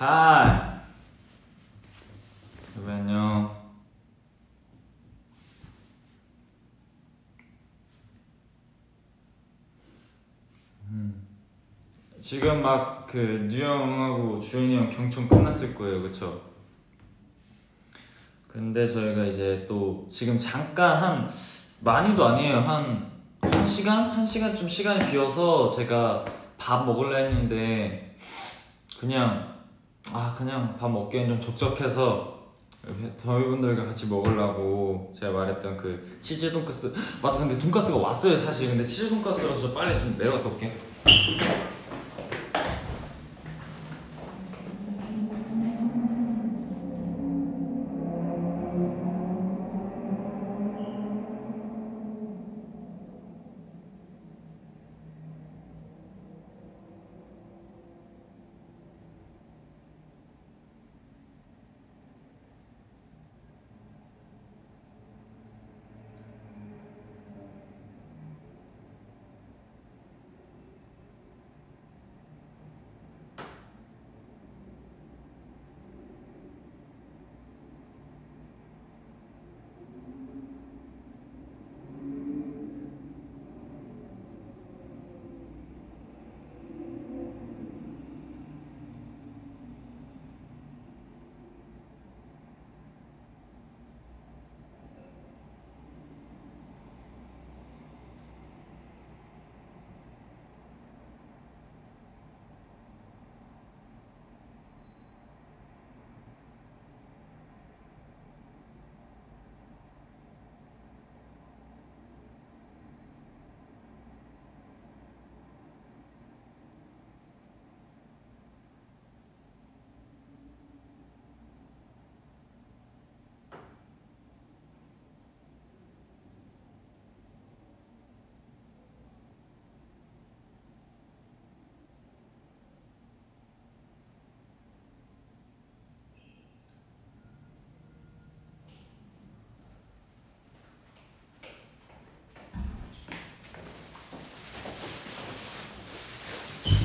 하이 여러분 안녕 음. 지금 막 그 뉴형하고 주현이 형 경청 끝났을 거예요 그쵸? 근데 저희가 이제 또 지금 잠깐 한 많이도 아니에요 한, 한 시간? 한 시간 좀 시간이 비어서 제가 밥 먹으려 했는데 그냥 아 그냥 밥 먹기엔 좀 적적해서 저희분들과 같이 먹으려고 제가 말했던 그 치즈 돈까스 맞다 근데 돈까스가 왔어요 사실. 근데 치즈 돈까스라서 저 빨리 좀 내려갔다 올게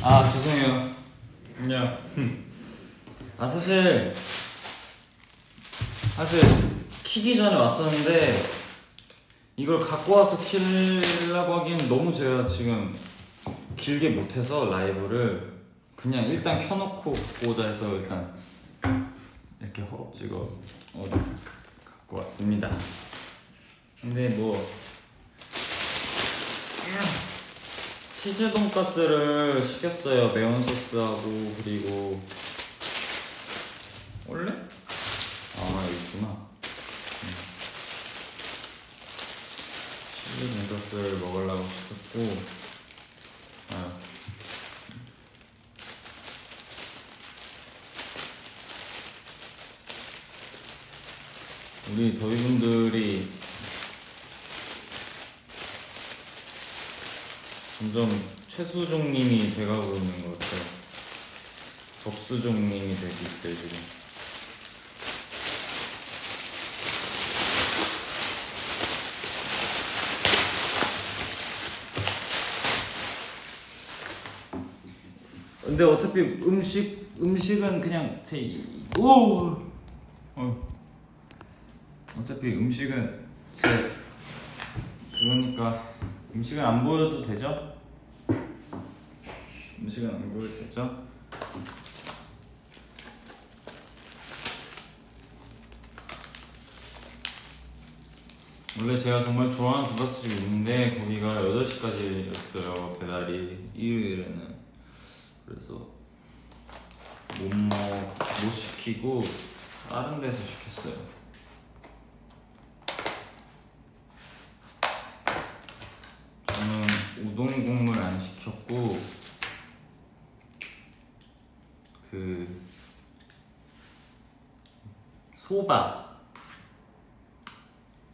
아 죄송해요. 안녕. 아 사실 사실 키기 전에 왔었는데 이걸 갖고 와서 키려고 하기엔 너무 제가 지금 길게 못해서 라이브를 그냥 일단 켜놓고 보자 해서 일단 이렇게 허겁지겁 어, 갖고 왔습니다. 근데 뭐 치즈 돈까스를 시켰어요. 매운 소스하고 그리고 원래? 아 있구나. 음. 치즈 돈까스를 먹으려고 시켰고 아. 우리 더위분들이 점점 최수종님이 돼가고 있는 것 같아요. 접수종님이 되고 있어요 지금. 근데 어차피 음식 음식은 그냥 제 오. 어. 어차피 음식은 제 그러니까 음식은 안 보여도 되죠? 음식은 안 보여도 되죠? 원래 제가 정말 좋아하는 돈가스집이 있는데 거기가 8시까지였어요 배달이. 일요일에는. 그래서 못, 먹, 못 시키고 다른 데서 시켰어요. 저는 우동 국물 안 시켰고 그 소바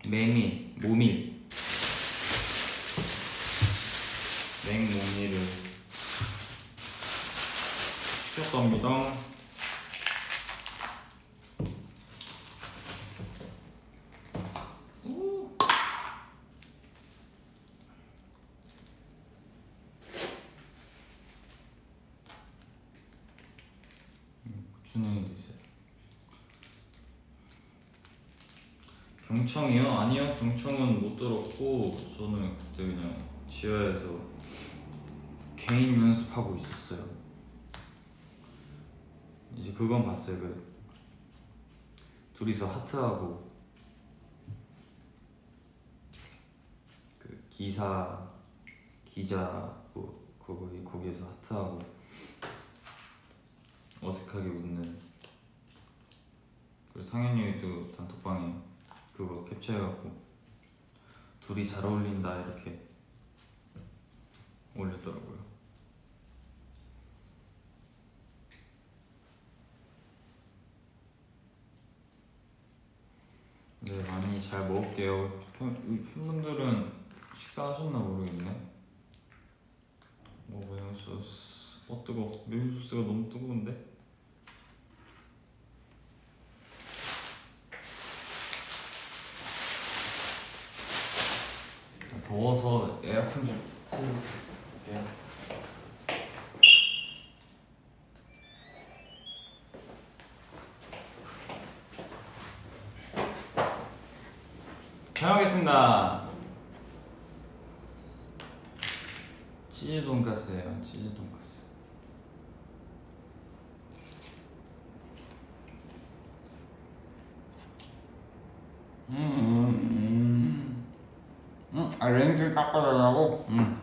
메밀 모밀. 냉모밀을 시켰답니다 준영이도 있어요. 경청이요? 아니요, 경청은 못 들었고 저는 그때 그냥 지하에서 개인 연습하고 있었어요. 이제 그건 봤어요. 그 둘이서 하트하고 그 기사 기자 뭐 거기 거기에서 하트하고 어색하게 웃는 그리고 상현이 도 단톡방에 그거 캡처해갖고 둘이 잘 어울린다 이렇게 올렸더라고요. 네 많이 잘 먹을게요. 팬, 팬분들은 식사하셨나 모르겠네. 뭐 매운 소스. 어 뜨거. 매운 소스가 너무 뜨거운데? 더워서 에어컨 좀 틀게요. 사용하겠습니다. 치즈 돈까스예요. 치즈 돈까스. 음, 음, 음. 음, 아 렌즈 깎아달라고? 음.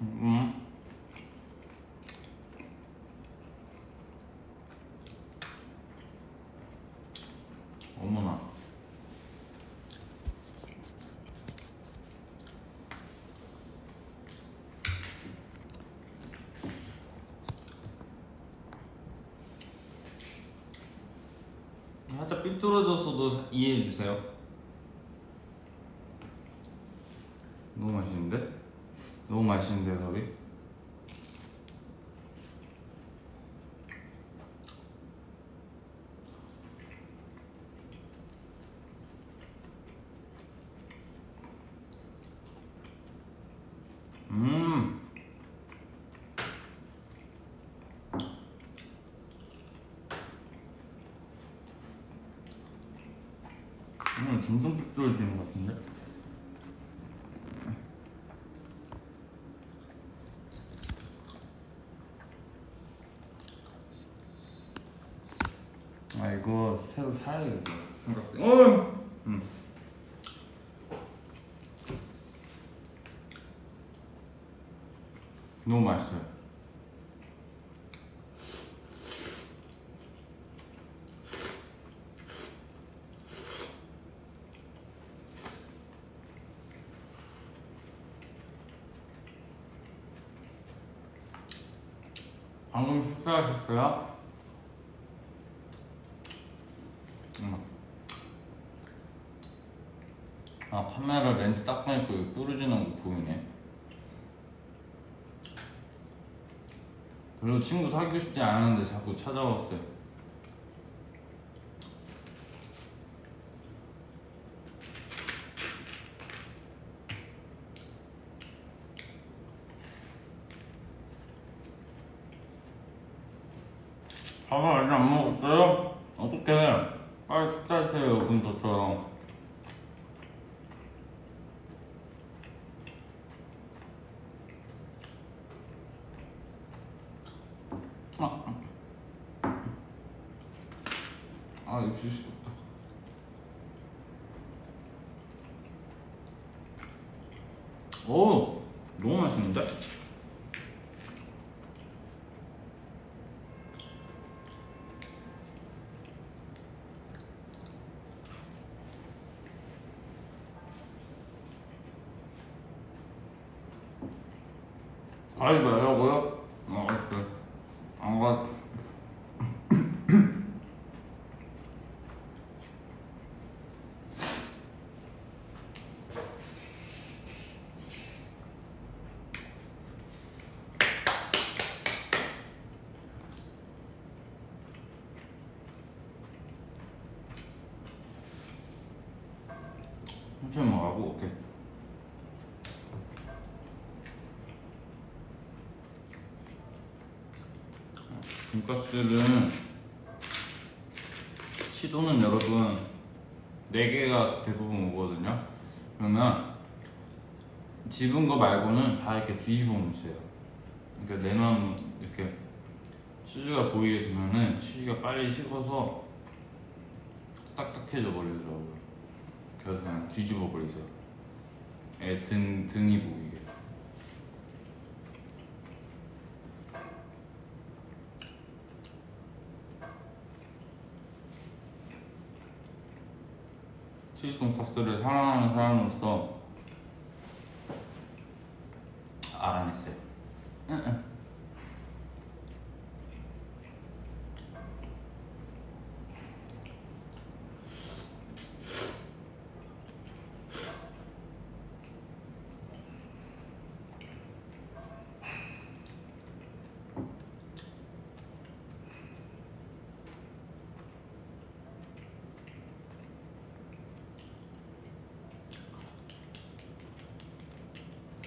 음. 어머나. 살짝 삐뚤어졌어도 이해해 주세요. 너무 맛있는데? 너무 맛있는데 답이? 음. 음, 점점 삐뚤어지는 것 같은데? 아 이거 새로 사야겠다 생각. 어. 음. 너무 맛있어요. 방금 식사하셨어요? 음. 아 카메라 렌즈 이거 부러지는 거 보이네. 별로 친구 사귀고 싶지 않았는데 자꾸 찾아왔어요 밥을 아직 안 먹었어요? 어떡해 빨리 식사하세요 분 졌어요 아, 아 이거 주식 없다 오 너무 맛있는데? 가지 말라고요? 어, 알았어요. 안 가. 천천히 먹라고? 오케이. 돈가스는 시도는 여러분 4개가 대부분 오거든요. 그러면 집은 거 말고는 다 이렇게 뒤집어 놓으세요. 그러니까 내놓으면 이렇게 치즈가 보이게 두면은 치즈가 빨리 식어서 딱딱해져 버리더라고요. 그래서 그냥 뒤집어 버리세요. 애 등, 등이 보이 돈까스를 사랑하는 사람으로서 알아냈어요.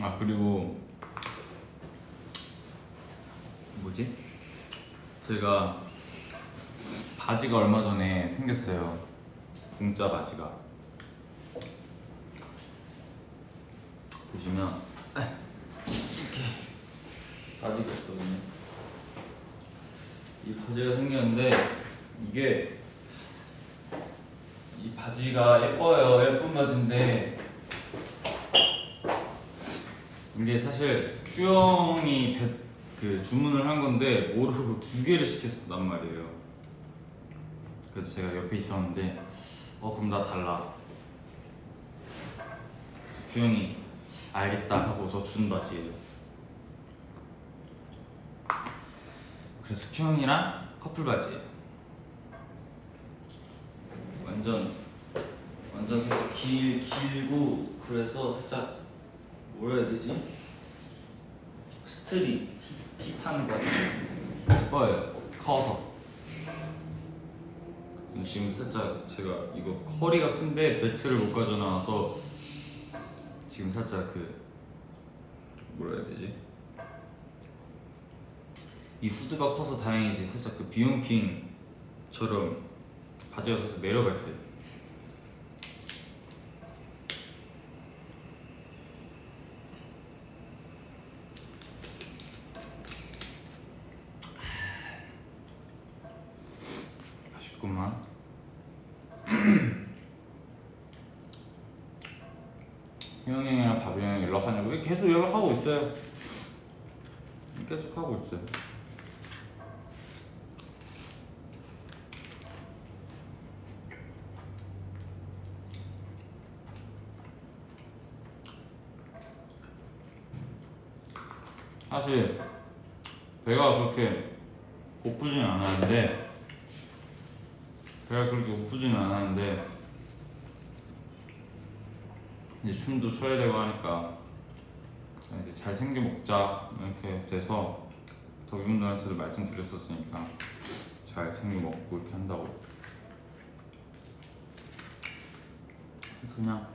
아 그리고 뭐지? 제가 바지가 얼마 생겼어요. 공짜 바지가 보시면 이렇게 바지가 있거든요. 이 바지가 생겼는데 이게 이 바지가 예뻐요. 예쁜 바지인데 이게 사실 큐형이 배- 그 주문을 한 건데 모르고 두 개를 시켰단 말이에요. 그래서 제가 옆에 있었는데 어 그럼 나 달라. 그래서 큐형이 알겠다 하고 저준 바지예요. 그래서 큐형이랑 커플 바지예요. 완전 완전 길 길고 그래서 살짝 뭐라 해야 되지? 스트릿 힙- 힙한 거 예뻐요 커서 지금 살짝 제가 이거 허리가 큰데 벨트를 못 가져나와서 지금 살짝 그 뭐라 해야 되지? 이 후드가 커서 다행이지 살짝 그 비욘킹처럼 바지가 살짝 내려가 있어요 맛있구만. 형이랑 밥이랑 연락하냐고 왜 계속 연락하고 있어요. 계속 하고 있어요. 사실 배가 그렇게 고프진 않았는데 배가 그렇게 고프지는 않았는데 이제 춤도 춰야 되고 하니까 이제 잘생겨 먹자 이렇게 돼서 덕분들한테도 말씀드렸었으니까 잘생겨 먹고 이렇게 한다고. 그래서 그냥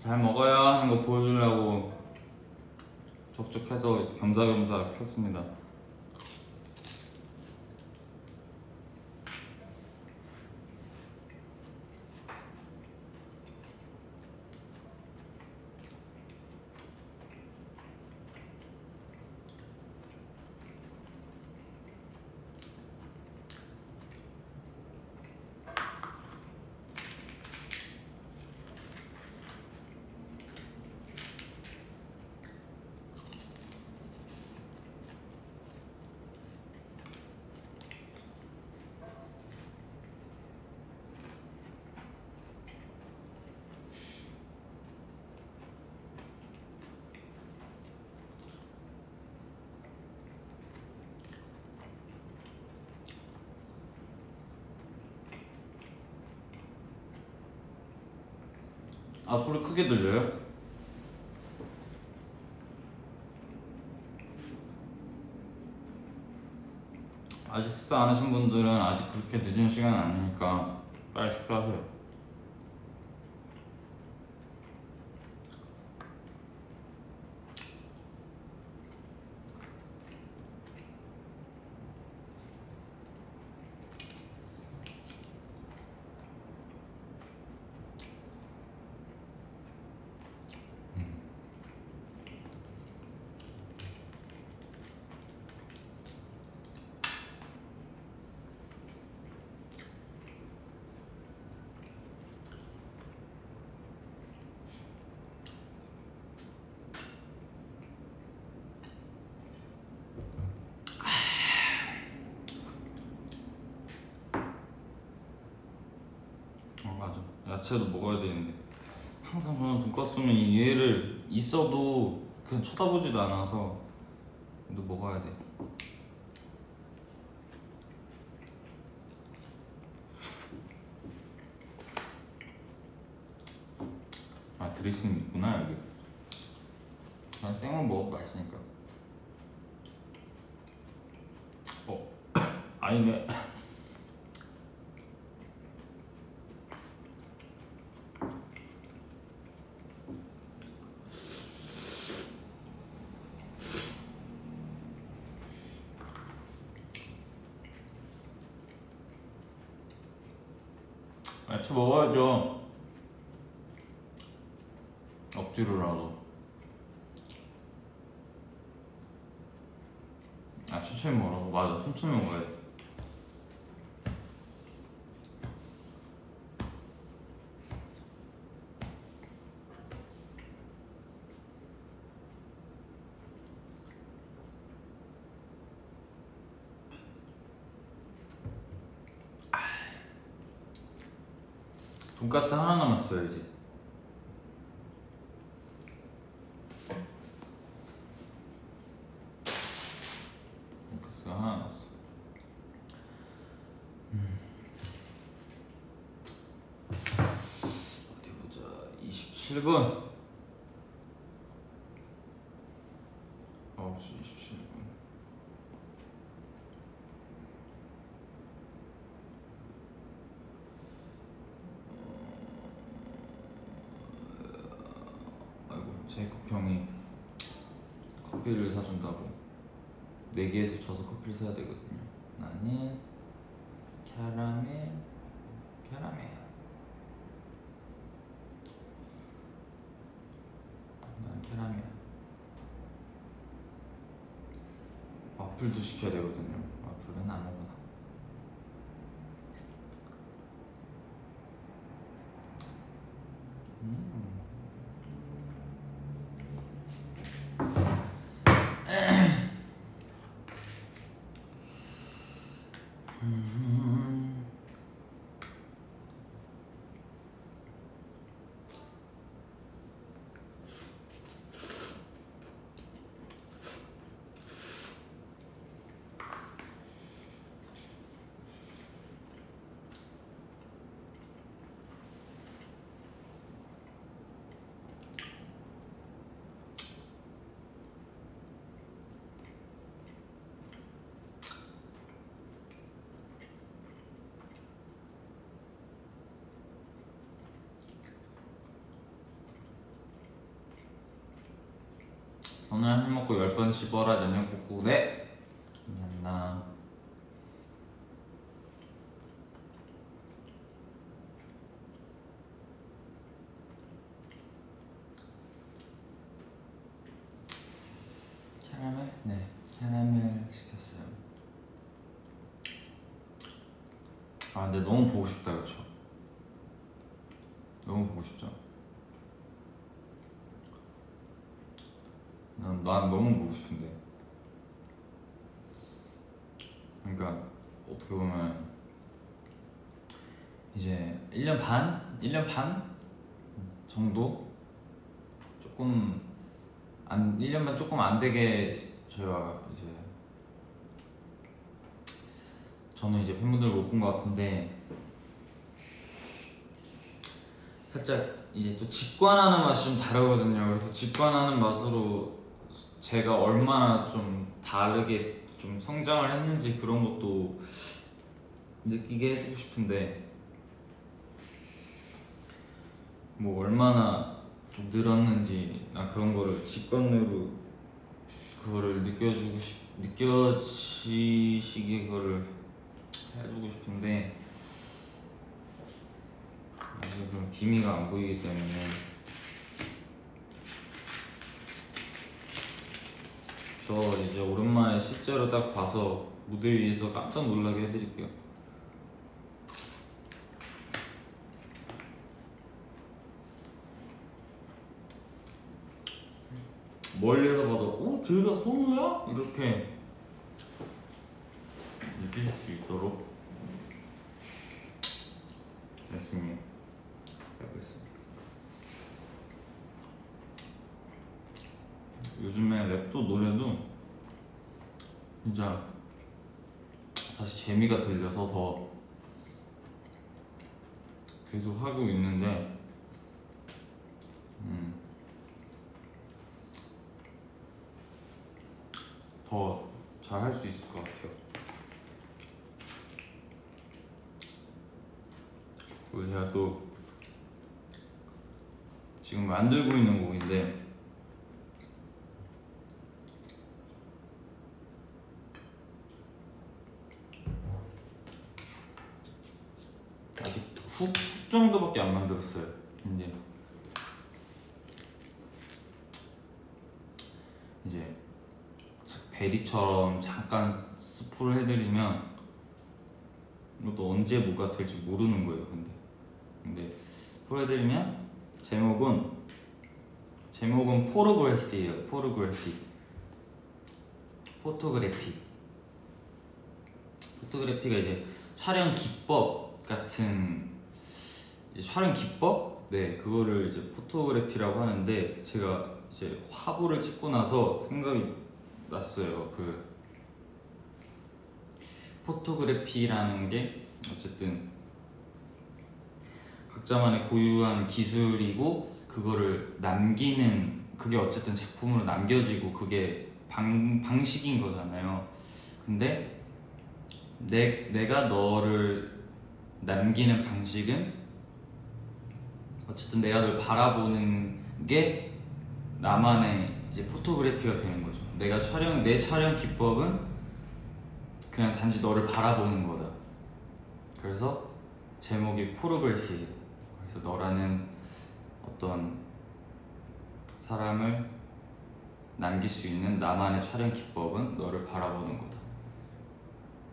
잘 먹어야 하는 거 보여주려고 적적해서 겸사겸사 켰습니다 아 소리 크게 들려요? 아직 식사 안 하신 분들은 아직 그렇게 늦은 시간은 아니니까 빨리 식사하세요. 야채도 먹어야 되는데 항상 저는 돈까스면 이 얘를 있어도 그냥 쳐다보지도 않아서 너 먹어야 돼. 아 드레싱 있구나 여기. 그냥 생으로 먹어도 맛있으니까. 어 아니네. 야채 먹어야죠. 억지로라도. 아 천천히 먹으라고 맞아 천천히 먹어야 돼. 돈가스 하나 남았어요 이제. 돈가스가 하나 남았어. 음. 어디 보자. 27분. 9시 27분. 아이고 제이콥 형이 커피를 사준다고 네 개에서 져서 커피를 사야 되거든요. 나는 캐러멜 캐러멜. 나는 캐러멜. 와플도 시켜야 되거든요. 와플은 아무거나. 음. 음. 손을 한입 먹고 열 번 씹어라 냉면 꾹꾹 네 감사합니다 캐러멜? 네 캐러멜 시켰어요 아 근데 너무 보고 싶다 그쵸? 너무 보고 싶죠? 난, 난 너무 보고 싶은데 그러니까 어떻게 보면 이제 1년 반? 1년 반 정도? 조금 안 1년 반 조금 안 되게 저희가 이제 저는 이제 팬분들 못본 것 같은데 살짝 이제 또 직관하는 맛이 좀 다르거든요. 그래서 직관하는 맛으로 제가 얼마나 좀 다르게 좀 성장을 했는지 그런 것도 느끼게 해주고 싶은데 뭐 얼마나 좀 늘었는지 나 그런 거를 직관으로 그거를 느껴주고 싶 느껴지시게 그거를 해주고 싶은데 아직 그런 기미가 안 보이기 때문에 저 이제 오랜만에 실제로 딱 봐서 무대 위에서 깜짝 놀라게 해드릴게요. 멀리서 봐도 어? 저기가 손우야? 이렇게 느낄 수 있도록 열심히 있습니다. 요즘에 랩도 노래도 진짜 다시 재미가 들려서 더 계속 하고 있는데 음, 더 잘 할 수 있을 것 같아요. 그리고 제가 또 지금 만들고 있는 곡인데 훅 정도밖에 안 만들었어요. 이제 이제 베리처럼 잠깐 스포를 해드리면 이것도 언제 뭐가 될지 모르는 거예요. 근데 근데 해드리면 제목은 제목은 포르그래피예요. 포르그래피 포토그래피 포토그래피가 이제 촬영 기법 같은 촬영 기법? 네 그거를 이제 포토그래피라고 하는데 제가 이제 화보를 찍고 나서 생각이 났어요. 그 포토그래피라는 게 어쨌든 각자만의 고유한 기술이고 그거를 남기는 그게 어쨌든 작품으로 남겨지고 그게 방, 방식인 거잖아요. 근데 내, 내가 너를 남기는 방식은 어쨌든 내가 널 바라보는 게 나만의 이제 포토그래피가 되는 거죠. 내가 촬영 내 촬영 기법은 그냥 단지 너를 바라보는 거다. 그래서 제목이 포르그래피. 그래서 너라는 어떤 사람을 남길 수 있는 나만의 촬영 기법은 너를 바라보는 거다.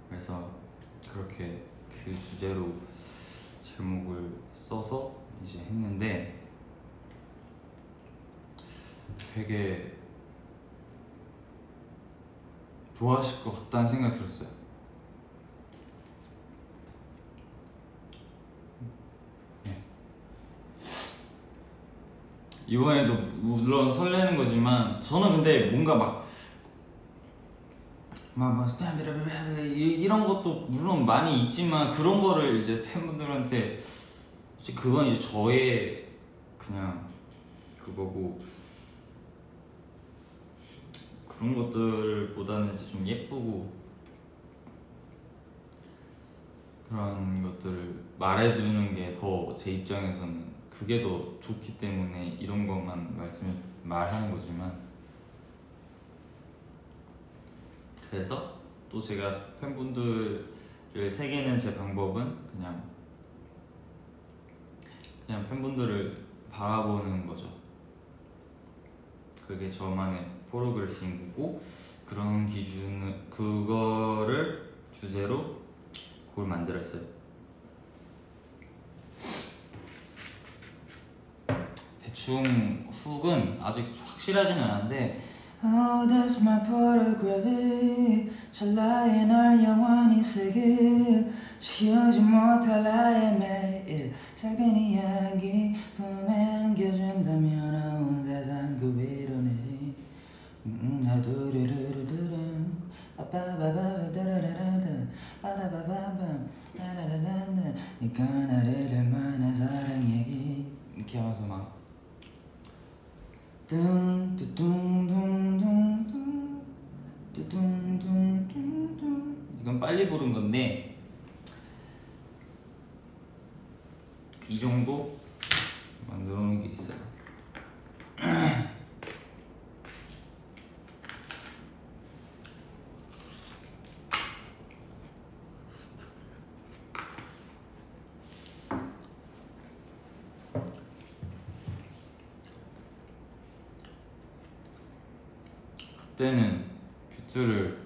그래서 그렇게 그 주제로 제목을 써서 이제 했는데 되게 좋아하실 것 같다는 생각이 들었어요. 네. 이번에도 물론 설레는 거지만 저는 근데 뭔가 막 막막 스탬비라비라비 이런 것도 물론 많이 있지만 그런 거를 이제 팬분들한테 솔직히 그건 이제 저의 그냥 그거고 그런 것들보다는 이제 좀 예쁘고 그런 것들을 말해주는 게 더 제 입장에서는 그게 더 좋기 때문에 이런 것만 말씀 말하는 거지만 그래서 또 제가 팬분들을 새기는 제 방법은 그냥 그냥 팬분들을 바라보는 거죠. 그게 저만의 포토그래피인 거고 그런 기준을 그거를 주제로 곡을 만들었어요. 대충 훅은 아직 확실하지는 않은데 Oh, that's my photography. 찰나의 널 영원히 새길 지우지 못할 나의 매일 작은 이야기 품에 안겨준다면 온 세상 그 위로 내리 음, 아 두루루루두름. 아빠바바바 다라라다. 아라바바바 라라라라라 네가 나를 얼마나 사랑해 이렇게 하면서 막. 뚱뚱뚱뚱뚱 뚱뚱뚱뚱뚱 이건 빨리 부른 건데 이 정도 만들어 놓은 게 있어요. 그때는 비트를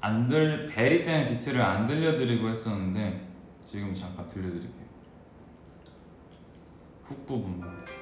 안 들, 베리 때는 비트를 안 들려드리고 했었는데 지금 잠깐 들려드릴게요. 훅 부분만.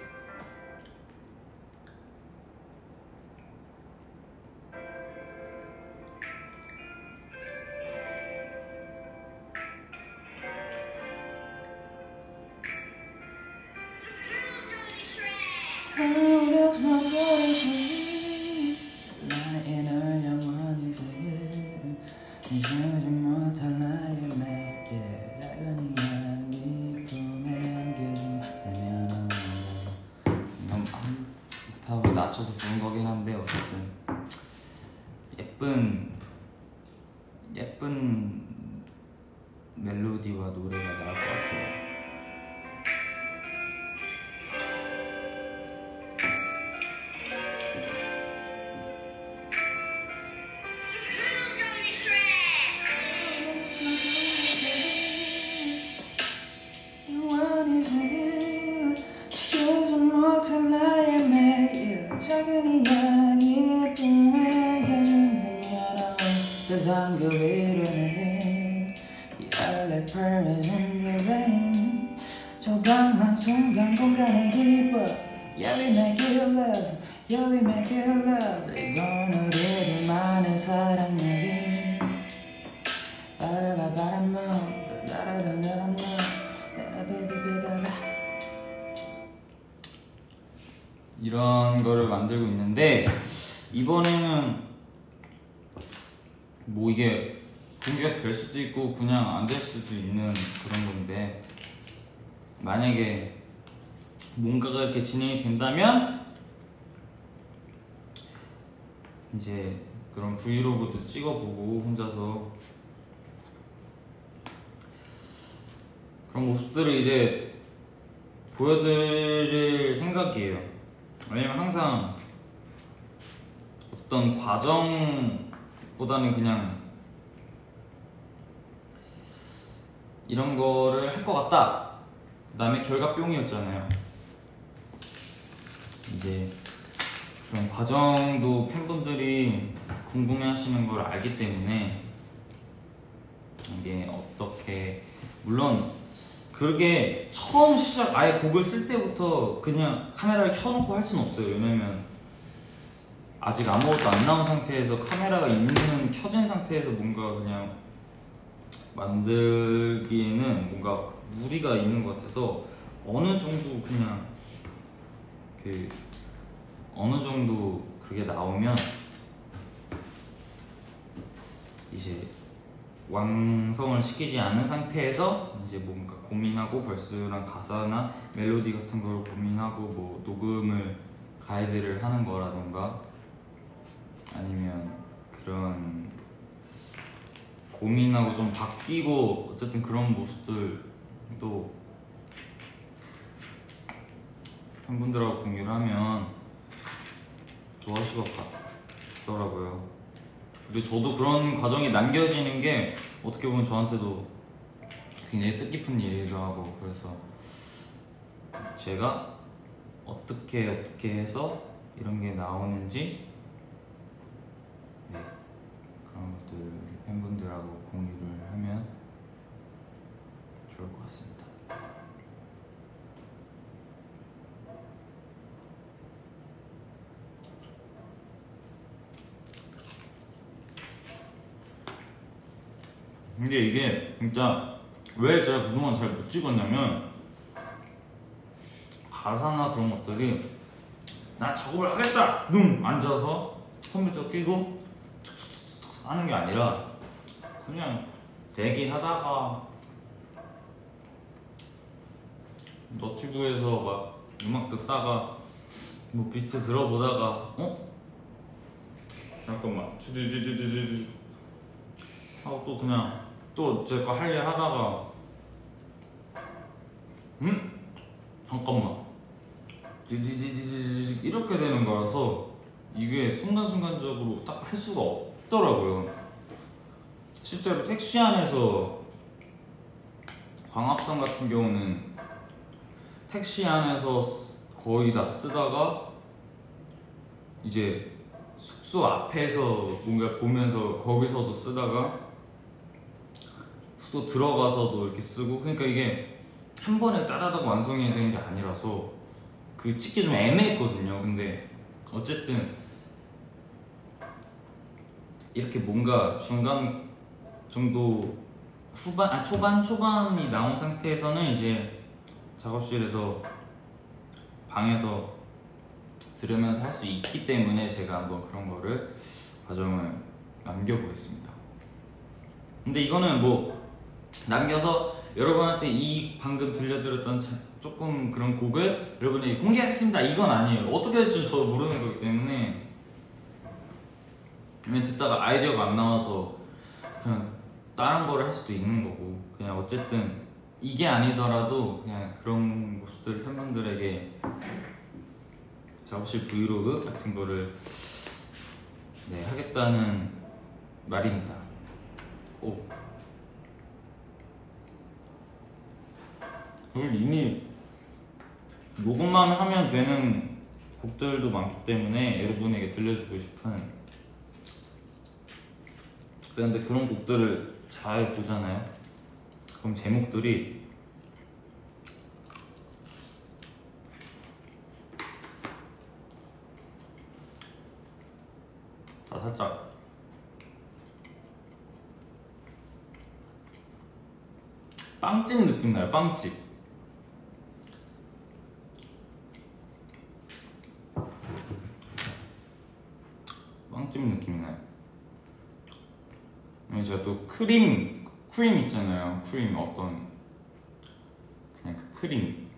만약에 뭔가가 이렇게 진행이 된다면 이제 그런 브이로그도 찍어보고 혼자서 그런 모습들을 이제 보여드릴 생각이에요. 왜냐면 항상 어떤 과정보다는 그냥 이런 거를 할 것 같다. 그 다음에 결과 뿅이었잖아요. 이제 그런 과정도 팬분들이 궁금해 하시는 걸 알기 때문에 이게 어떻게 물론 그게 처음 시작 아예 곡을 쓸 때부터 그냥 카메라를 켜놓고 할 수는 없어요 왜냐면 아직 아무것도 안 나온 상태에서 카메라가 있는 켜진 상태에서 뭔가 그냥 만들기에는 뭔가 무리가 있는 것 같아서 어느 정도 그냥 그 어느 정도 그게 나오면 이제 완성을 시키지 않은 상태에서 이제 뭔가 고민하고 벌스랑 가사나 멜로디 같은 걸 고민하고 뭐 녹음을 가이드를 하는 거라던가 아니면 그런 고민하고 좀 바뀌고 어쨌든 그런 모습들 도 팬분들하고 공유를 하면 좋아하실 것 같더라고요. 그리고 저도 그런 과정이 남겨지는 게 어떻게 보면 저한테도 굉장히 뜻깊은 일이기도 하고 그래서 제가 어떻게 어떻게 해서 이런 게 나오는지 네, 그런 것들 팬분들하고 공유를 하면 좋을 것 같습니다. 근데 이게 진짜 왜 제가 그동안 잘 못 찍었냐면 가사나 그런 것들이 나 작업을 하겠다! 눈 앉아서 컴퓨터 끼고 툭툭툭툭 하는 게 아니라 그냥 대기하다가 너튜브에서 막 음악 듣다가 뭐 비트 들어보다가 어? 잠깐만. 주주주주주주 하고 또 그냥 또제거할일 하다가 음? 잠깐만 디디디디디디 이렇게 되는 거라서 이게 순간순간적으로 딱 할 수가 없더라고요 실제로 택시 안에서 광합성 같은 경우는 택시 안에서 쓰- 거의 다 쓰다가 이제 숙소 앞에서 뭔가 보면서 거기서도 쓰다가 숙소 들어가서도 이렇게 쓰고 그러니까 이게 한 번에 따다닥 완성이 되는 게 아니라서 그 찍기 좀 애매했거든요 근데 어쨌든 이렇게 뭔가 중간 정도 후반 아 초반 초반이 나온 상태에서는 이제 작업실에서 방에서 들으면서 할 수 있기 때문에 제가 한번 그런 거를 과정을 남겨보겠습니다. 근데 이거는 뭐 남겨서 여러분한테 이 방금 들려드렸던 자- 조금 그런 곡을 여러분이 공개하겠습니다 이건 아니에요 어떻게 될지 저도 모르는 거기 때문에 그냥 듣다가 아이디어가 안 나와서 그냥 다른 거를 할 수도 있는 거고 그냥 어쨌든 이게 아니더라도 그냥 그런 모습들 팬분들에게 작업실 브이로그 같은 거를 네 하겠다는 말입니다. 오. 오늘 이미 녹음만 하면 되는 곡들도 많기 때문에 여러분에게 들려주고 싶은 그런데 그런 곡들을 잘 보잖아요. 그럼 제목들이 다 살짝 빵집 느낌 나요. 빵집. 빵집 느낌이 나요. 제가 또 크림 크림 있잖아요. 크림 어떤 그냥 그 크림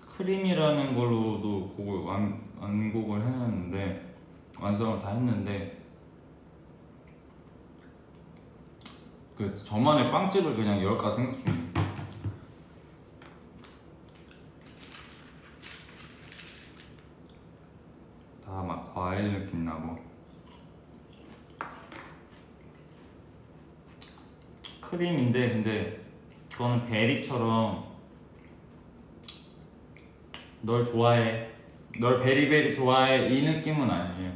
크림이라는 걸로도 곡을 완 완곡을 해놨는데 완성을 다 했는데 그 저만의 빵집을 그냥 열까 생각 중이에요. 다 막 과일 느낌 나고 크림인데 근데 그거는 베리처럼 널 좋아해. 널 베리베리 좋아해. 이 느낌은 아니에요.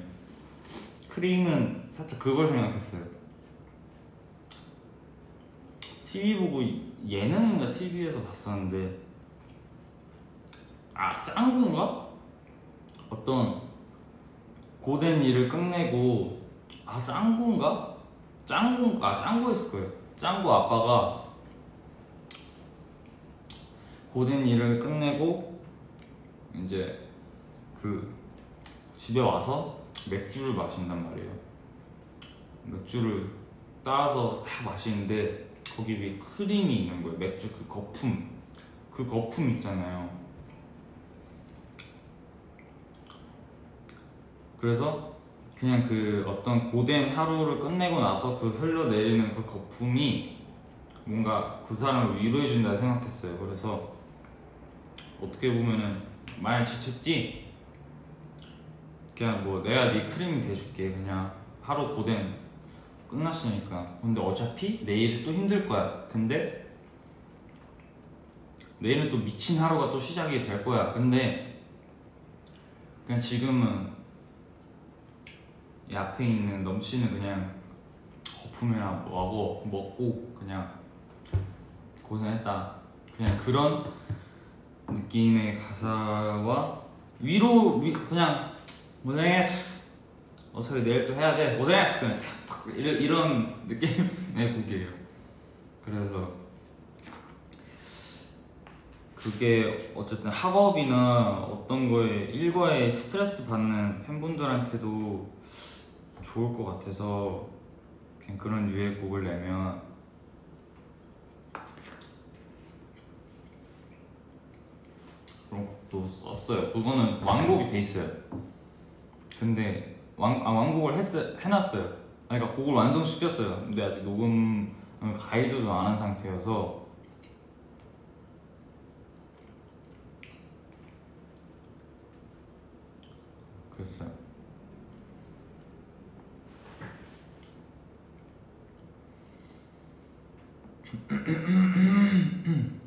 크림은 살짝 그걸 생각했어요. TV 보고 예능인가 TV에서 봤었는데 아 짱구인가? 어떤 고된 일을 끝내고 아 짱구인가? 짱구 아 짱구였을 거예요 짱구 아빠가 고된 일을 끝내고 이제 그 집에 와서 맥주를 마신단 말이에요. 맥주를 따라서 다 마시는데 거기 위에 크림이 있는 거예요. 맥주 그 거품 그 거품 있잖아요. 그래서 그냥 그 어떤 고된 하루를 끝내고 나서 그 흘러내리는 그 거품이 뭔가 그 사람을 위로해 준다 생각했어요. 그래서 어떻게 보면은 많이 지쳤지? 그냥 뭐 내가 네 크림이 돼줄게. 그냥 하루 고된 끝났으니까. 근데 어차피 내일 또 힘들 거야. 근데 내일은 또 미친 하루가 또 시작이 될 거야. 근데 그냥 지금은 이 앞에 있는 넘치는 그냥 거품이랑 뭐하고 먹고 그냥 고생했다. 그냥 그런 느낌의 가사와 위로 위, 그냥 고생했어. 어차피 내일 또 해야 돼. 고생했어. 그냥 탁탁 이런, 이런 느낌의 곡이에요. 그래서 그게 어쨌든 학업이나 어떤 거에 일과에 스트레스 받는 팬분들한테도 좋을 것 같아서 그냥 그런 류의 곡을 내면 그런 곡도 썼어요. 그거는 완곡이 돼 있어요. 근데 완, 아, 완곡을 했, 해놨어요. 그러니까 곡을 완성시켰어요. 근데 아직 녹음 가이드도 안 한 상태여서 그랬어요. うん。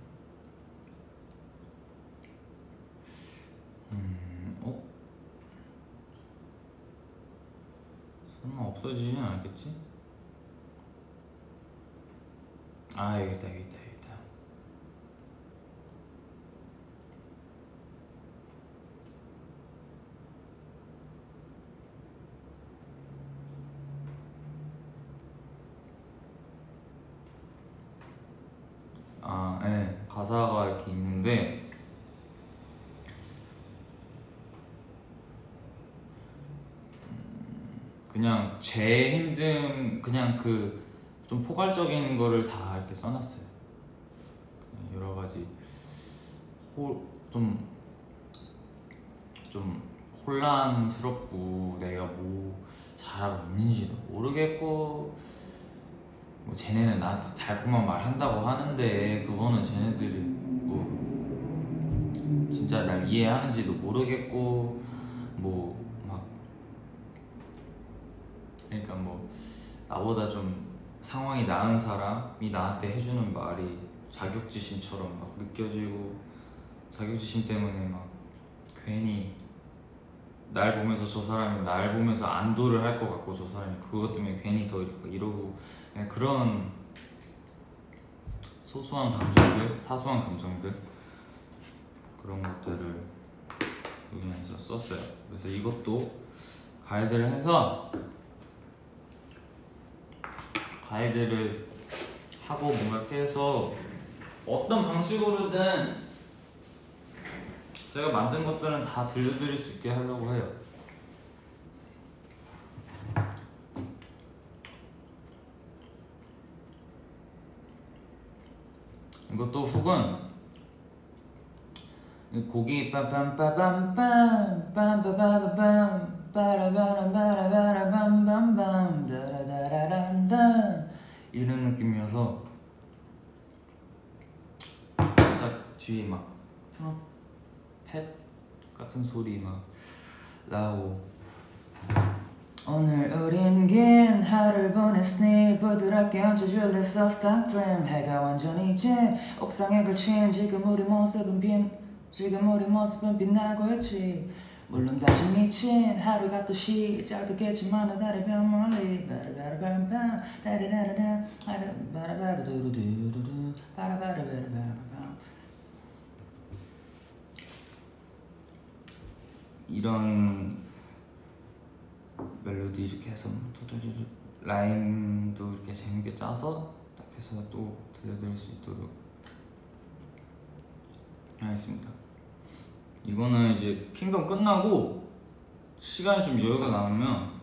가사가 이렇게 있는데 음, 그냥 제 힘듦 그냥 그 좀 포괄적인 거를 다 이렇게 써놨어요. 여러 가지 홀좀 좀 혼란스럽고 내가 뭐 잘하고 있는지도 모르겠고 뭐 쟤네는 나한테 달콤한 말 한다고 하는데 그거는 쟤네들이 뭐 진짜 날 이해하는지도 모르겠고 뭐 막 그러니까 뭐 나보다 좀 상황이 나은 사람이 나한테 해주는 말이 자격지심처럼 막 느껴지고 자격지심 때문에 막 괜히 날 보면서 저 사람이 날 보면서 안도를 할 것 같고 저 사람이 그것 때문에 괜히 더 이러고 그냥 그런 소소한 감정들, 사소한 감정들 그런 것들을 여기에서 썼어요. 그래서 이것도 가이드를 해서 가이드를 하고 뭔가 이렇게 해서 어떤 방식으로든 제가 만든 것들은 다 들려드릴 수 있게 하려고 해요. 이것도 훅은 이 곡이 빠밤빠밤빰 빰빠바바밤 빠라바라바라바라밤밤밤 다라다라란다 이런 느낌이어서 살짝 뒤에 막 같은 소리 막 나오고. 오늘 우린 긴 하루를 보냈으니 부드럽게 얹어줄래? Soft cream 해가 완전히 진 옥상에 걸친 지금 우리 모습은 빛 지금 우리 모습은 빛나고 있지. 물론 다시 미친 하루가 또 시작됐겠지만 달의 별 멀리. 바라바라밤밤 다리라라라 바라바라두루두루두 바라바라바라바밤 이런 멜로디 이렇게 해서 두두두두 라임도 이렇게 재밌게 짜서 딱 해서 또 들려드릴 수 있도록 하겠습니다. 이거는 이제 킹덤 끝나고 시간이 좀 여유가 남으면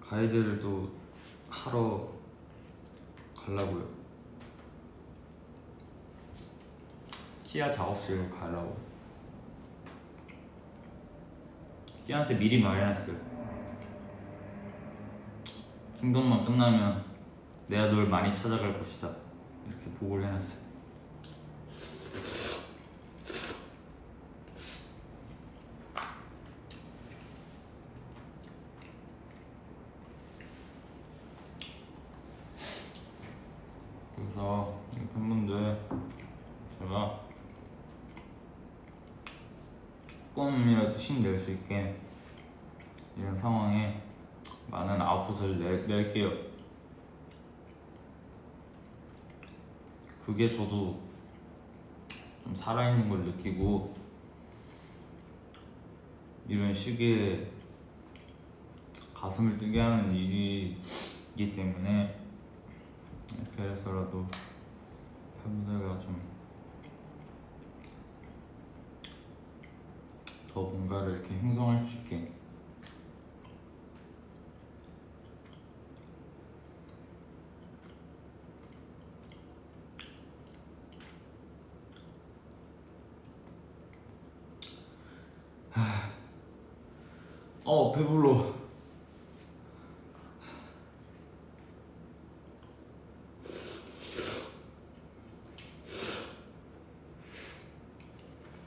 가이드를 또 하러 가려고요. 티아 작업실 가려고. 티아한테 미리 말해놨어요. 킹덤만 끝나면 내가 널 많이 찾아갈 것이다. 이렇게 보고를 해놨어요. 그래서 이 팬분들 제가 조금이라도 힘낼 수 있게 이런 상황에 많은 아웃풋을 내, 낼게요. 그게 저도 좀 살아있는 걸 느끼고 이런 시기에 가슴을 뛰게 하는 일이기 때문에 해서라도 팬분들과 좀 더 뭔가를 이렇게 형성할 수 있게. 하... 어 배불러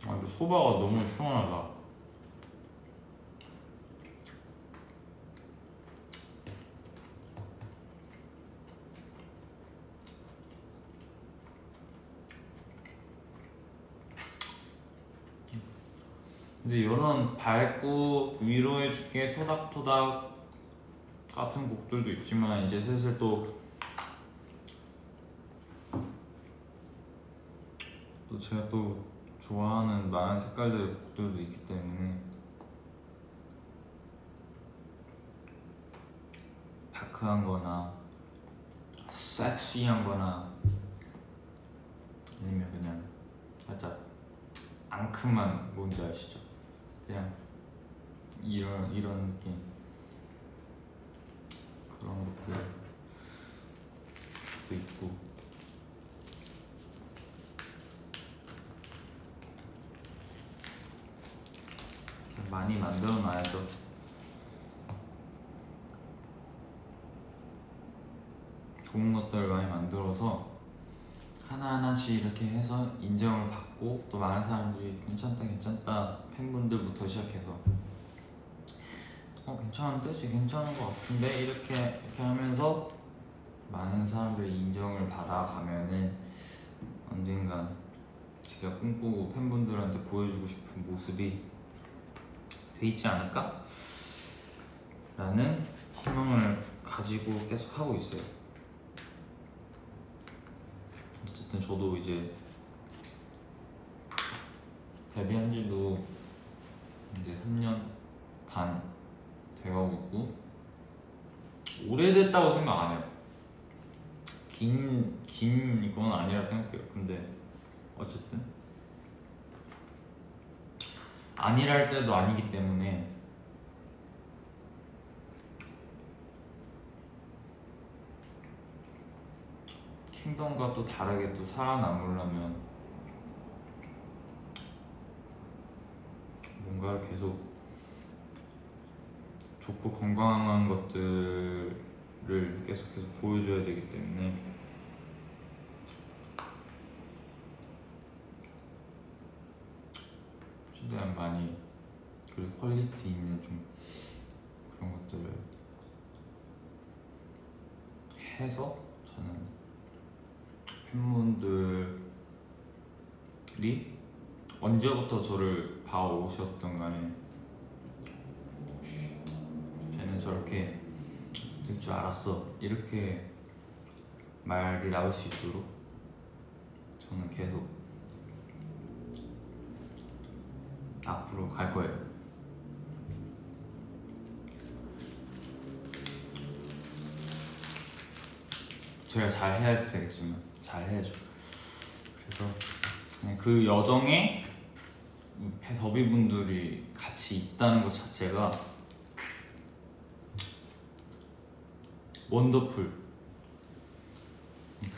아 근데 소바가 너무 시원하다 이제 이런 밝고 위로해줄게 토닥토닥 같은 곡들도 있지만 이제 슬슬 또 또 제가 또 좋아하는 많은 색깔들의 곡들도 있기 때문에 다크한 거나 섹시한 거나 아니면 그냥 살짝 앙큼한 뭔지 아시죠? 그냥 이런 이런 느낌 그런 것도 있고 많이 만들어 놔야죠. 좋은 것들을 많이 만들어서 하나하나씩 이렇게 해서 인정을 받고 또 많은 사람들이 괜찮다 괜찮다 팬분들부터 시작해서 어 괜찮은데? 쟤 괜찮은 것 같은데? 이렇게 이렇게 하면서 많은 사람들이 인정을 받아가면은 언젠간 제가 꿈꾸고 팬분들한테 보여주고 싶은 모습이 돼 있지 않을까? 라는 희망을 가지고 계속 하고 있어요. 어쨌든 저도 이제 데뷔한 지도 이제 3년 반 되어가고 있고 오래됐다고 생각 안 해요. 긴, 긴 건 아니라 생각해요. 근데 어쨌든 아니랄 때도 아니기 때문에 킹덤과 또 다르게 또 살아남으려면 뭔가를 계속 좋고 건강한 것들을 계속해서 보여줘야 되기 때문에 최대한 많이 그리고 퀄리티 있는 좀 그런 것들을 해서 저는 팬분들이 언제부터 저를 봐오셨던 간에 쟤는 저렇게 될 줄 알았어 이렇게 말이 나올 수 있도록 저는 계속 앞으로 갈 거예요. 제가 잘 해야 되겠지만 잘 해야죠. 그래서 그 여정에 더비분들이 같이 있다는 것 자체가 원더풀.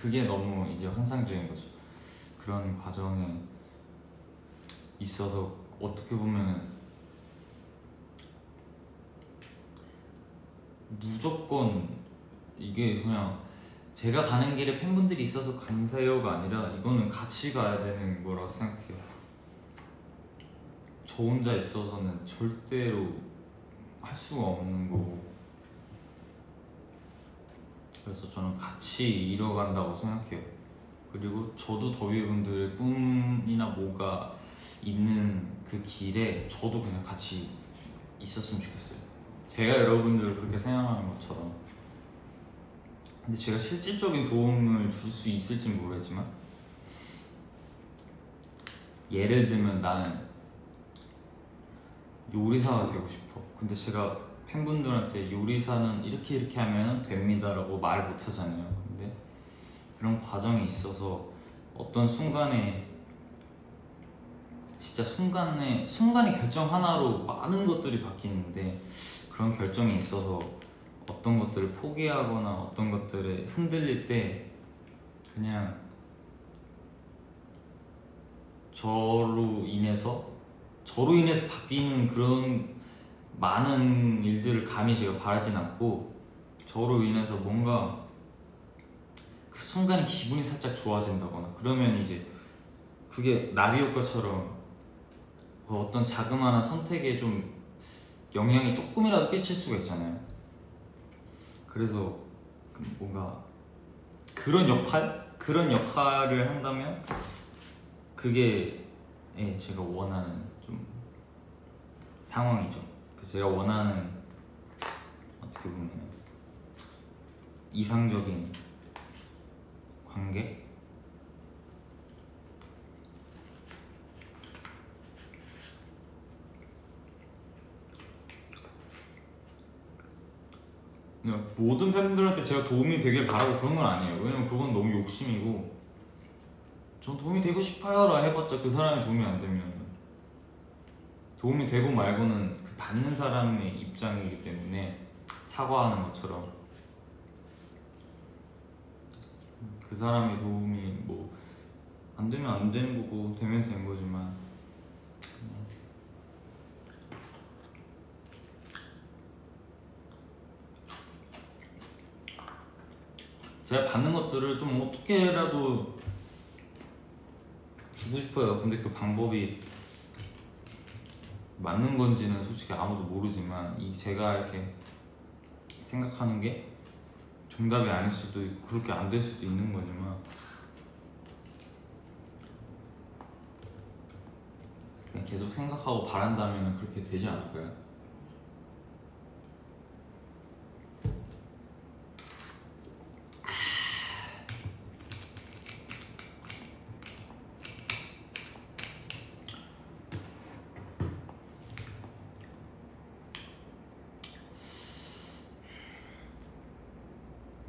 그게 너무 이제 환상적인 거죠. 그런 과정에 있어서 어떻게 보면은 무조건 이게 그냥 제가 가는 길에 팬분들이 있어서 감사해요가 아니라 이거는 같이 가야 되는 거라 생각해요. 저 혼자 있어서는 절대로 할 수가 없는 거고. 그래서 저는 같이 이뤄간다고 생각해요. 그리고 저도 더비분들의 꿈이나 뭐가 있는 그 길에 저도 그냥 같이 있었으면 좋겠어요. 제가 여러분들을 그렇게 생각하는 것처럼. 근데 제가 실질적인 도움을 줄 수 있을지 모르겠지만 예를 들면 나는 요리사가 되고 싶어. 근데 제가 팬분들한테 요리사는 이렇게 이렇게 하면 됩니다라고 말 못하잖아요. 근데 그런 과정이 있어서 어떤 순간에 진짜 순간에 순간의 결정 하나로 많은 것들이 바뀌는데 그런 결정이 있어서 어떤 것들을 포기하거나 어떤 것들에 흔들릴 때 그냥 저로 인해서 저로 인해서 바뀌는 그런 많은 일들을 감히 제가 바라진 않고 저로 인해서 뭔가 그 순간에 기분이 살짝 좋아진다거나 그러면 이제 그게 나비 효과처럼 그 어떤 자그마한 선택에 좀 영향이 조금이라도 끼칠 수가 있잖아요. 그래서 그 뭔가 그런 역할 그런 역할을 한다면 그게 예, 제가 원하는 좀 상황이죠. 그 제가 원하는 어떻게 보면 이상적인 관계 모든 팬들한테 제가 도움이 되길 바라고 그런 건 아니에요. 왜냐면 그건 너무 욕심이고 전 도움이 되고 싶어요라 해봤자 그 사람이 도움이 안 되면 도움이 되고 말고는 그 받는 사람의 입장이기 때문에 사과하는 것처럼 그 사람의 도움이 뭐 안 되면 안 되는 거고 되면 된 거지만 제가 받는 것들을 좀 어떻게라도 주고 싶어요. 근데 그 방법이 맞는 건지는 솔직히 아무도 모르지만 이 제가 이렇게 생각하는 게 정답이 아닐 수도 있고 그렇게 안 될 수도 있는 거지만 계속 생각하고 바란다면 그렇게 되지 않을까요?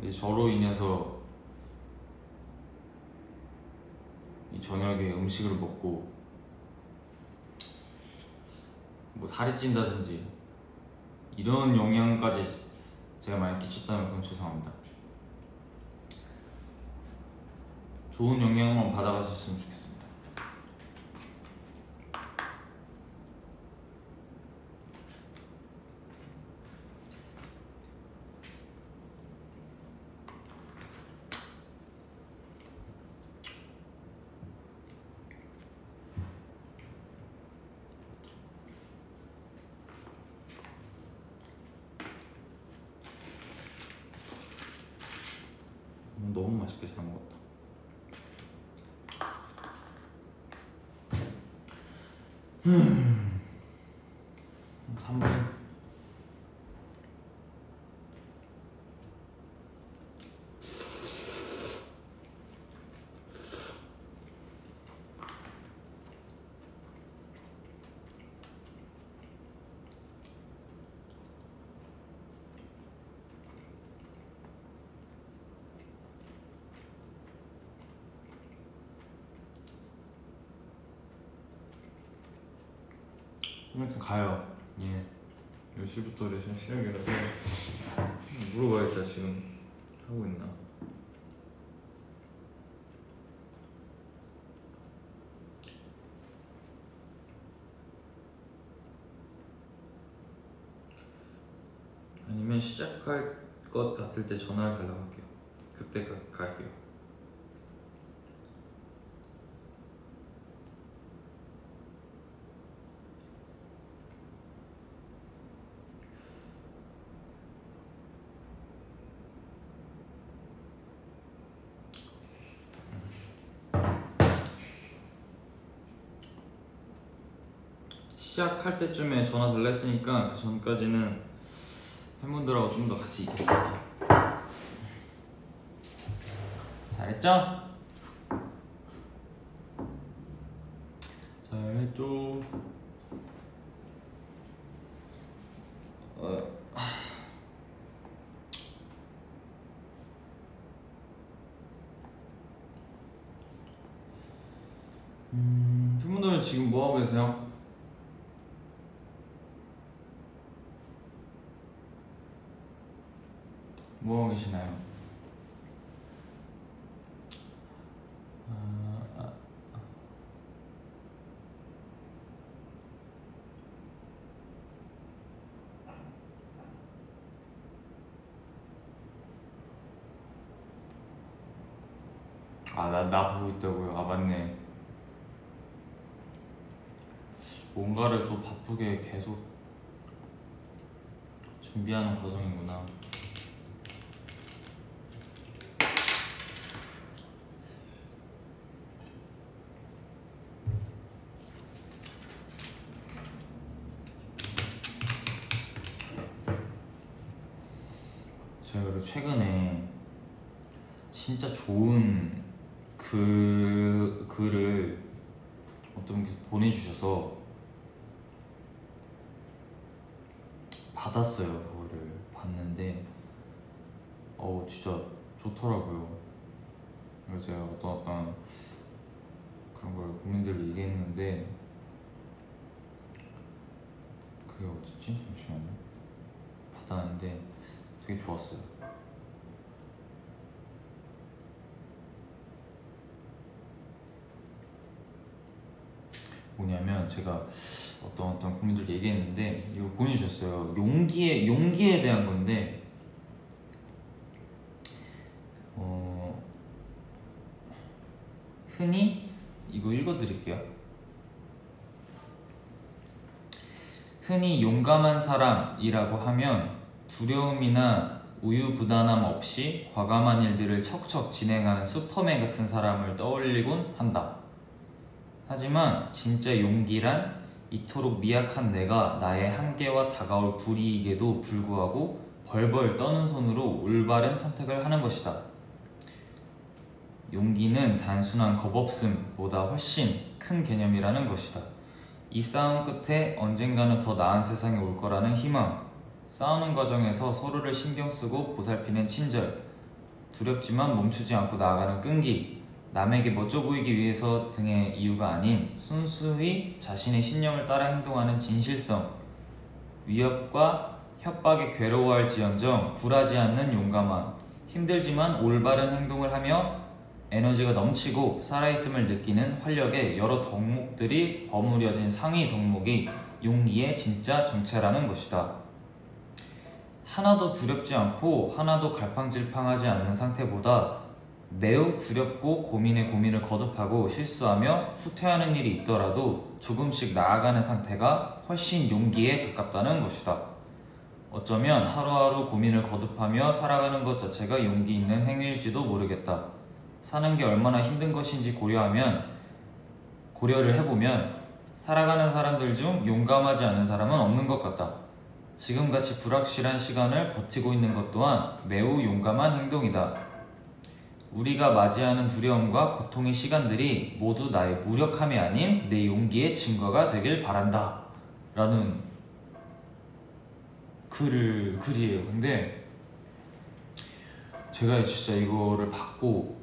근데 저로 인해서 이 저녁에 음식을 먹고 뭐 살이 찐다든지 이런 영향까지 제가 많이 끼쳤다면 그건 죄송합니다. 좋은 영향만 받아가셨으면 좋겠습니다. 음, 너무 맛있게 잘 먹었다. 음. 3분. 아무튼 가요. 예. 10시부터 레슨 시작이라서 물어봐야겠다 지금 하고 있나. 아니면 시작할 것 같을 때 전화를 달라고 할게요. 그때 가, 갈게요. 시작할 때쯤에 전화 달라 했으니까 그 전까지는 팬분들하고 좀 더 같이 있겠습니다. 잘했죠? 잘했죠? 어, 음, 팬분들은 지금 뭐 하고 계세요? 뭐 하고 계시나요? 아, 아, 아, 나, 나 보고 있다고요? 아, 맞네. 뭔가를 또 바쁘게 계속 준비하는 과정이구나. 제가 그리고 최근에 진짜 좋은 글, 글을 어떤 분께서 보내주셔서 받았어요. 그거를 봤는데 어우 진짜 좋더라고요. 그래서 제가 어떤 어떤 그런 걸 고민들을 얘기했는데 그게 어딨지? 잠시만요. 받았는데 되게 좋았어요. 뭐냐면 제가 어떤 어떤 고민들 얘기했는데 이거 보내주셨어요. 용기에 용기에 대한 건데 어 흔히 이거 읽어드릴게요. 흔히 용감한 사람이라고 하면 두려움이나 우유부단함 없이 과감한 일들을 척척 진행하는 슈퍼맨 같은 사람을 떠올리곤 한다. 하지만 진짜 용기란 이토록 미약한 내가 나의 한계와 다가올 불이익에도 불구하고 벌벌 떠는 손으로 올바른 선택을 하는 것이다. 용기는 단순한 겁없음보다 훨씬 큰 개념이라는 것이다. 이 싸움 끝에 언젠가는 더 나은 세상이 올 거라는 희망, 싸우는 과정에서 서로를 신경 쓰고 보살피는 친절, 두렵지만 멈추지 않고 나아가는 끈기, 남에게 멋져 보이기 위해서 등의 이유가 아닌 순수히 자신의 신념을 따라 행동하는 진실성, 위협과 협박에 괴로워할 지언정 굴하지 않는 용감함, 힘들지만 올바른 행동을 하며 에너지가 넘치고 살아있음을 느끼는 활력의 여러 덕목들이 버무려진 상위 덕목이 용기의 진짜 정체라는 것이다. 하나도 두렵지 않고 하나도 갈팡질팡하지 않는 상태보다 매우 두렵고 고민에 고민을 거듭하고 실수하며 후퇴하는 일이 있더라도 조금씩 나아가는 상태가 훨씬 용기에 가깝다는 것이다. 어쩌면 하루하루 고민을 거듭하며 살아가는 것 자체가 용기 있는 행위일지도 모르겠다. 사는 게 얼마나 힘든 것인지 고려하면 고려를 해보면 살아가는 사람들 중 용감하지 않은 사람은 없는 것 같다. 지금같이 불확실한 시간을 버티고 있는 것 또한 매우 용감한 행동이다. 우리가 맞이하는 두려움과 고통의 시간들이 모두 나의 무력함이 아닌 내 용기의 증거가 되길 바란다. 라는 글을, 글이에요. 근데 제가 진짜 이거를 받고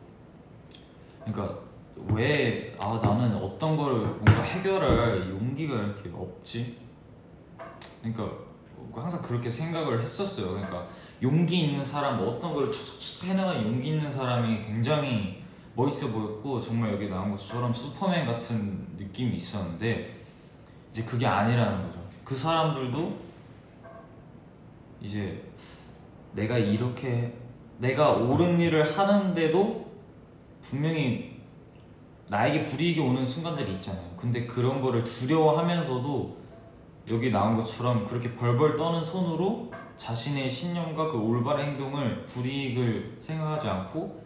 그러니까 왜 아 나는 어떤 거를 뭔가 해결할 용기가 이렇게 없지? 그러니까 항상 그렇게 생각을 했었어요. 그러니까 용기 있는 사람 뭐 어떤 걸 척척척 해나가는 용기 있는 사람이 굉장히 멋있어 보였고 정말 여기 나온 것처럼 슈퍼맨 같은 느낌이 있었는데 이제 그게 아니라는 거죠. 그 사람들도 이제 내가 이렇게 내가 옳은 일을 하는데도 분명히 나에게 불이익이 오는 순간들이 있잖아요. 근데 그런 거를 두려워하면서도 여기 나온 것처럼 그렇게 벌벌 떠는 손으로 자신의 신념과 그 올바른 행동을 불이익을 생각하지 않고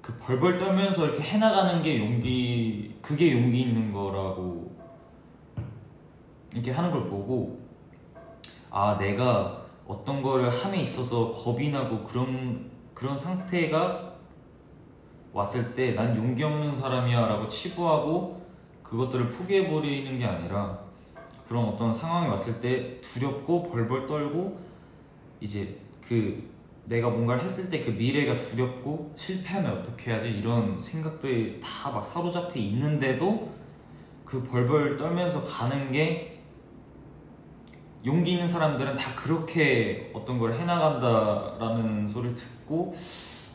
그 벌벌 떨면서 이렇게 해나가는 게 용기 그게 용기 있는 거라고 이렇게 하는 걸 보고 아 내가 어떤 거를 함에 있어서 겁이 나고 그런 그런 상태가 왔을 때 난 용기 없는 사람이야 라고 치부하고 그것들을 포기해 버리는 게 아니라 그런 어떤 상황이 왔을 때 두렵고 벌벌 떨고 이제 그 내가 뭔가를 했을 때 그 미래가 두렵고 실패하면 어떻게 해야지? 이런 생각들이 다 막 사로잡혀 있는데도 그 벌벌 떨면서 가는 게 용기 있는 사람들은 다 그렇게 어떤 걸 해나간다라는 소리를 듣고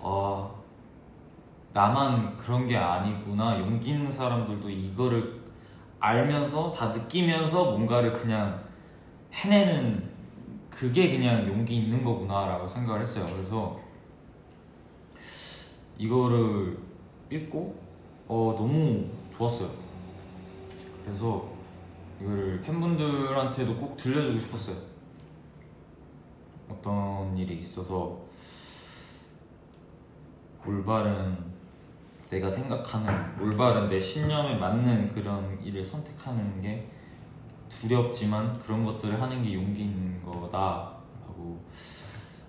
아 나만 그런 게 아니구나. 용기 있는 사람들도 이거를 알면서 다 느끼면서 뭔가를 그냥 해내는 그게 그냥 용기 있는 거구나라고 생각을 했어요. 그래서 이거를 읽고 어 너무 좋았어요. 그래서 이거를 팬분들한테도 꼭 들려주고 싶었어요. 어떤 일이 있어서 올바른 내가 생각하는 올바른 내 신념에 맞는 그런 일을 선택하는 게 두렵지만 그런 것들을 하는 게 용기 있는 거다라고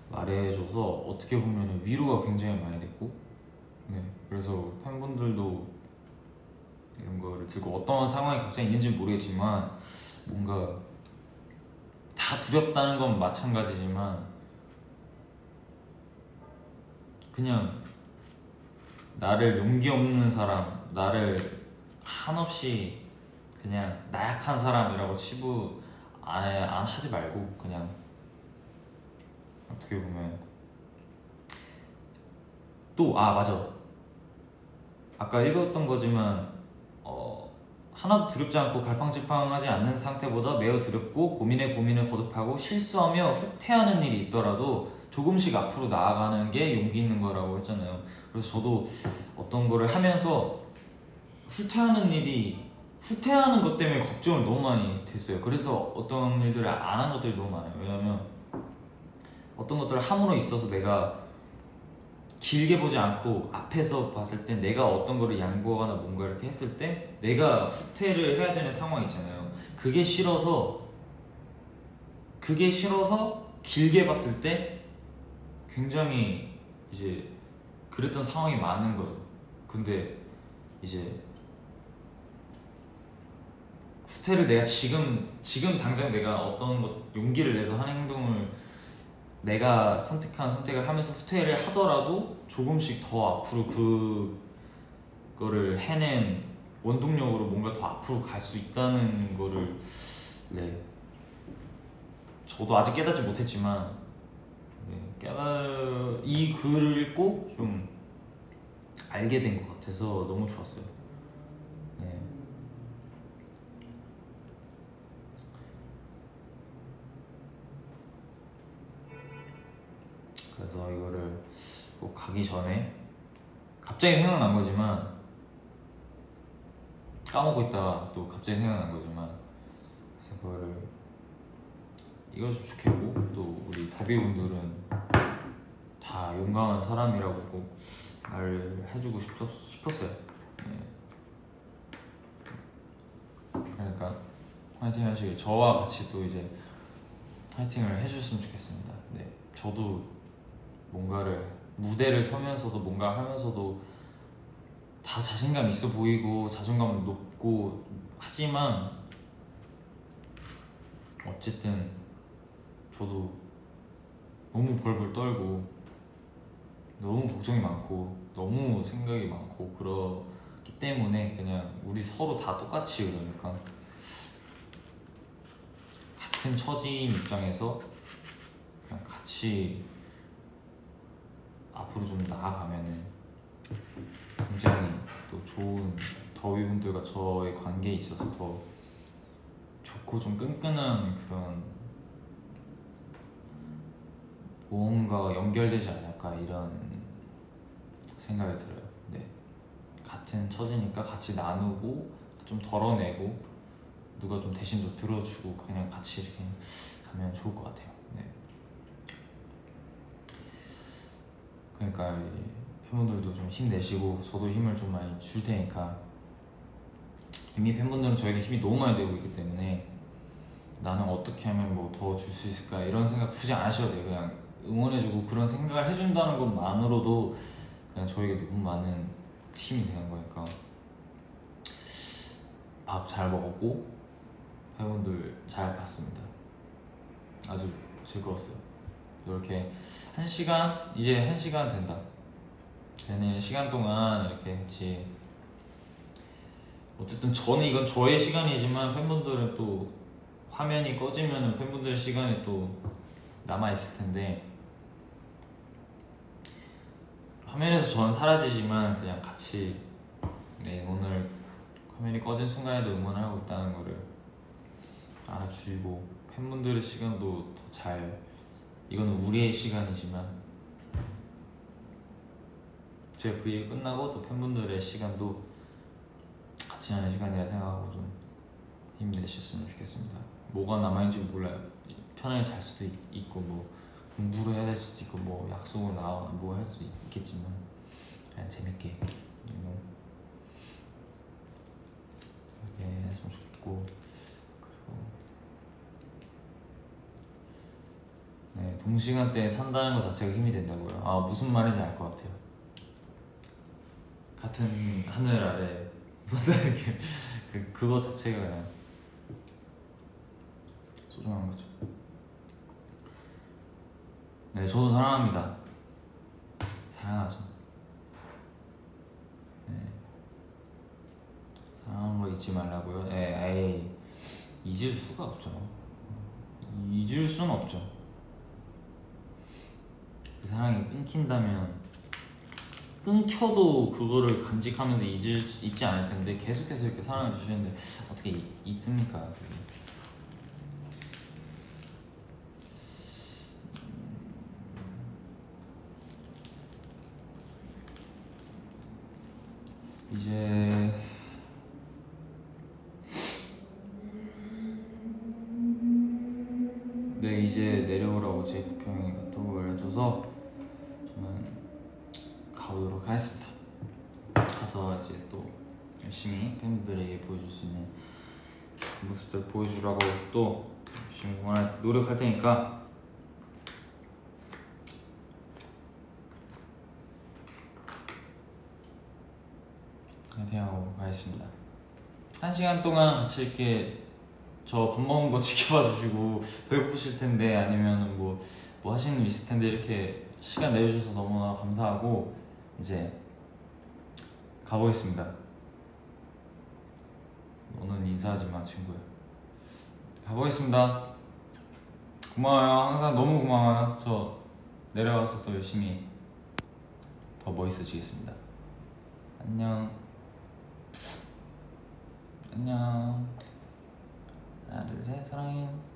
말해줘서 어떻게 보면 위로가 굉장히 많이 됐고 네 그래서 팬분들도 이런 거를 들고 어떤 상황이 각자 있는지 는 모르겠지만 뭔가 다 두렵다는 건 마찬가지지만 그냥 나를 용기 없는 사람, 나를 한없이 그냥 나약한 사람이라고 치부 안, 해- 안 하지 말고 그냥 어떻게 보면 또 아 맞아 아까 읽었던 거지만 어 하나도 두렵지 않고 갈팡질팡하지 않는 상태보다 매우 두렵고 고민에 고민을 거듭하고 실수하며 후퇴하는 일이 있더라도 조금씩 앞으로 나아가는 게 용기 있는 거라고 했잖아요. 그래서 저도 어떤 거를 하면서 후퇴하는 일이 후퇴하는 것 때문에 걱정을 너무 많이 됐어요. 그래서 어떤 일들을 안 한 것들이 너무 많아요. 왜냐면 어떤 것들을 함으로 있어서 내가 길게 보지 않고 앞에서 봤을 때 내가 어떤 거를 양보하거나 뭔가 이렇게 했을 때 내가 후퇴를 해야 되는 상황이 있잖아요. 그게 싫어서 그게 싫어서 길게 봤을 때 굉장히 이제 그랬던 상황이 많은 거죠. 근데 이제 후퇴를 내가 지금 지금 당장 내가 어떤 것 용기를 내서 한 행동을 내가 선택한 선택을 하면서 후퇴를 하더라도 조금씩 더 앞으로 그 거를 해낸 원동력으로 뭔가 더 앞으로 갈 수 있다는 거를 네 저도 아직 깨닫지 못했지만 네, 깨달 이 글을 읽고 좀 알게 된 것 같아서 너무 좋았어요. 그래서 이거를 꼭 가기 전에 갑자기 생각난 거지만 까먹고 있다가 또 갑자기 생각난 거지만 그래서 그거를 좀 좋겠고 또 우리 더비분들은 다 용감한 사람이라고 꼭 말을 해주고 싶었, 싶었어요. 네. 그러니까 화이팅 하시길 저와 같이 또 이제 화이팅을 해주셨으면 좋겠습니다. 네, 저도 뭔가를 무대를 서면서도 뭔가 하면서도 다 자신감 있어 보이고 자존감 높고 하지만 어쨌든 저도 너무 벌벌 떨고 너무 걱정이 많고 너무 생각이 많고 그렇기 때문에 그냥 우리 서로 다 똑같이 그러니까 같은 처지인 입장에서 그냥 같이 앞으로 좀 나아가면은 굉장히 또 좋은 더위분들과 저의 관계에 있어서 더 좋고 좀 끈끈한 그런 무언가가 연결되지 않을까 이런 생각이 들어요. 네. 같은 처지니까 같이 나누고 좀 덜어내고 누가 좀 대신 좀 들어주고 그냥 같이 이렇게 가면 좋을 것 같아요. 네. 그러니까 팬분들도 좀 힘내시고 저도 힘을 좀 많이 줄 테니까 이미 팬분들은 저에게 힘이 너무 많이 되고 있기 때문에 나는 어떻게 하면 뭐 더 줄 수 있을까 이런 생각 굳이 안 하셔도 돼요. 그냥 응원해주고 그런 생각을 해준다는 것만으로도 그냥 저에게 너무 많은 힘이 되는 거니까 밥 잘 먹었고 팬분들 잘 봤습니다. 아주 즐거웠어요 이렇게 한 시간 이제 한 시간 된다. 되는 시간 동안 이렇게 같이 어쨌든 저는 이건 저의 시간이지만 팬분들은 또 화면이 꺼지면은 팬분들 시간이 또 남아 있을 텐데 화면에서 저는 사라지지만 그냥 같이 네 오늘 화면이 꺼진 순간에도 응원을 하고 있다는 거를 알아주고 팬분들의 시간도 더잘 이거는 우리의 시간이지만 제 브이앱 끝나고 또 팬분들의 시간도 같이 하는 시간이라 생각하고 좀 힘내셨으면 좋겠습니다. 뭐가 남아있는지 몰라요. 편하게 잘 수도 있, 있고 뭐 공부를 해야 될 수도 있고 뭐 약속을 나오나 뭐 할 수 있겠지만 그냥 재밌게 음, 이렇게 했으면 좋겠고 네, 동시간대에 산다는 것 자체가 힘이 된다고요. 아 무슨 말인지 알 것 같아요. 같은 하늘 아래 산다는 게 그, 그거 자체가 그냥 소중한 거죠. 네, 저도 사랑합니다. 사랑하죠. 네. 사랑하는 거 잊지 말라고요. 네, 에이 잊을 수가 없죠. 잊을 수는 없죠. 그 사랑이 끊긴다면 끊겨도 그거를 간직하면서 잊을, 잊지 않을 텐데 계속해서 이렇게 사랑해 주시는데 어떻게 잊, 잊습니까? 그게. 이제 모습들 보여주라고 또 열심히 노력할 테니까 화이팅하고 가겠습니다. 한 시간 동안 같이 이렇게 저 밥 먹은 거 지켜봐 주시고 배고프실 텐데 아니면 뭐, 뭐 하시는 일 있을 텐데 이렇게 시간 내주셔서 너무나 감사하고 이제 가보겠습니다. 너는 인사하지 마 친구야. 가보겠습니다. 고마워요. 항상 너무 고마워요. 저 내려가서 또 열심히 더 멋있어지겠습니다. 안녕. 안녕. 하나 둘 셋 사랑해요.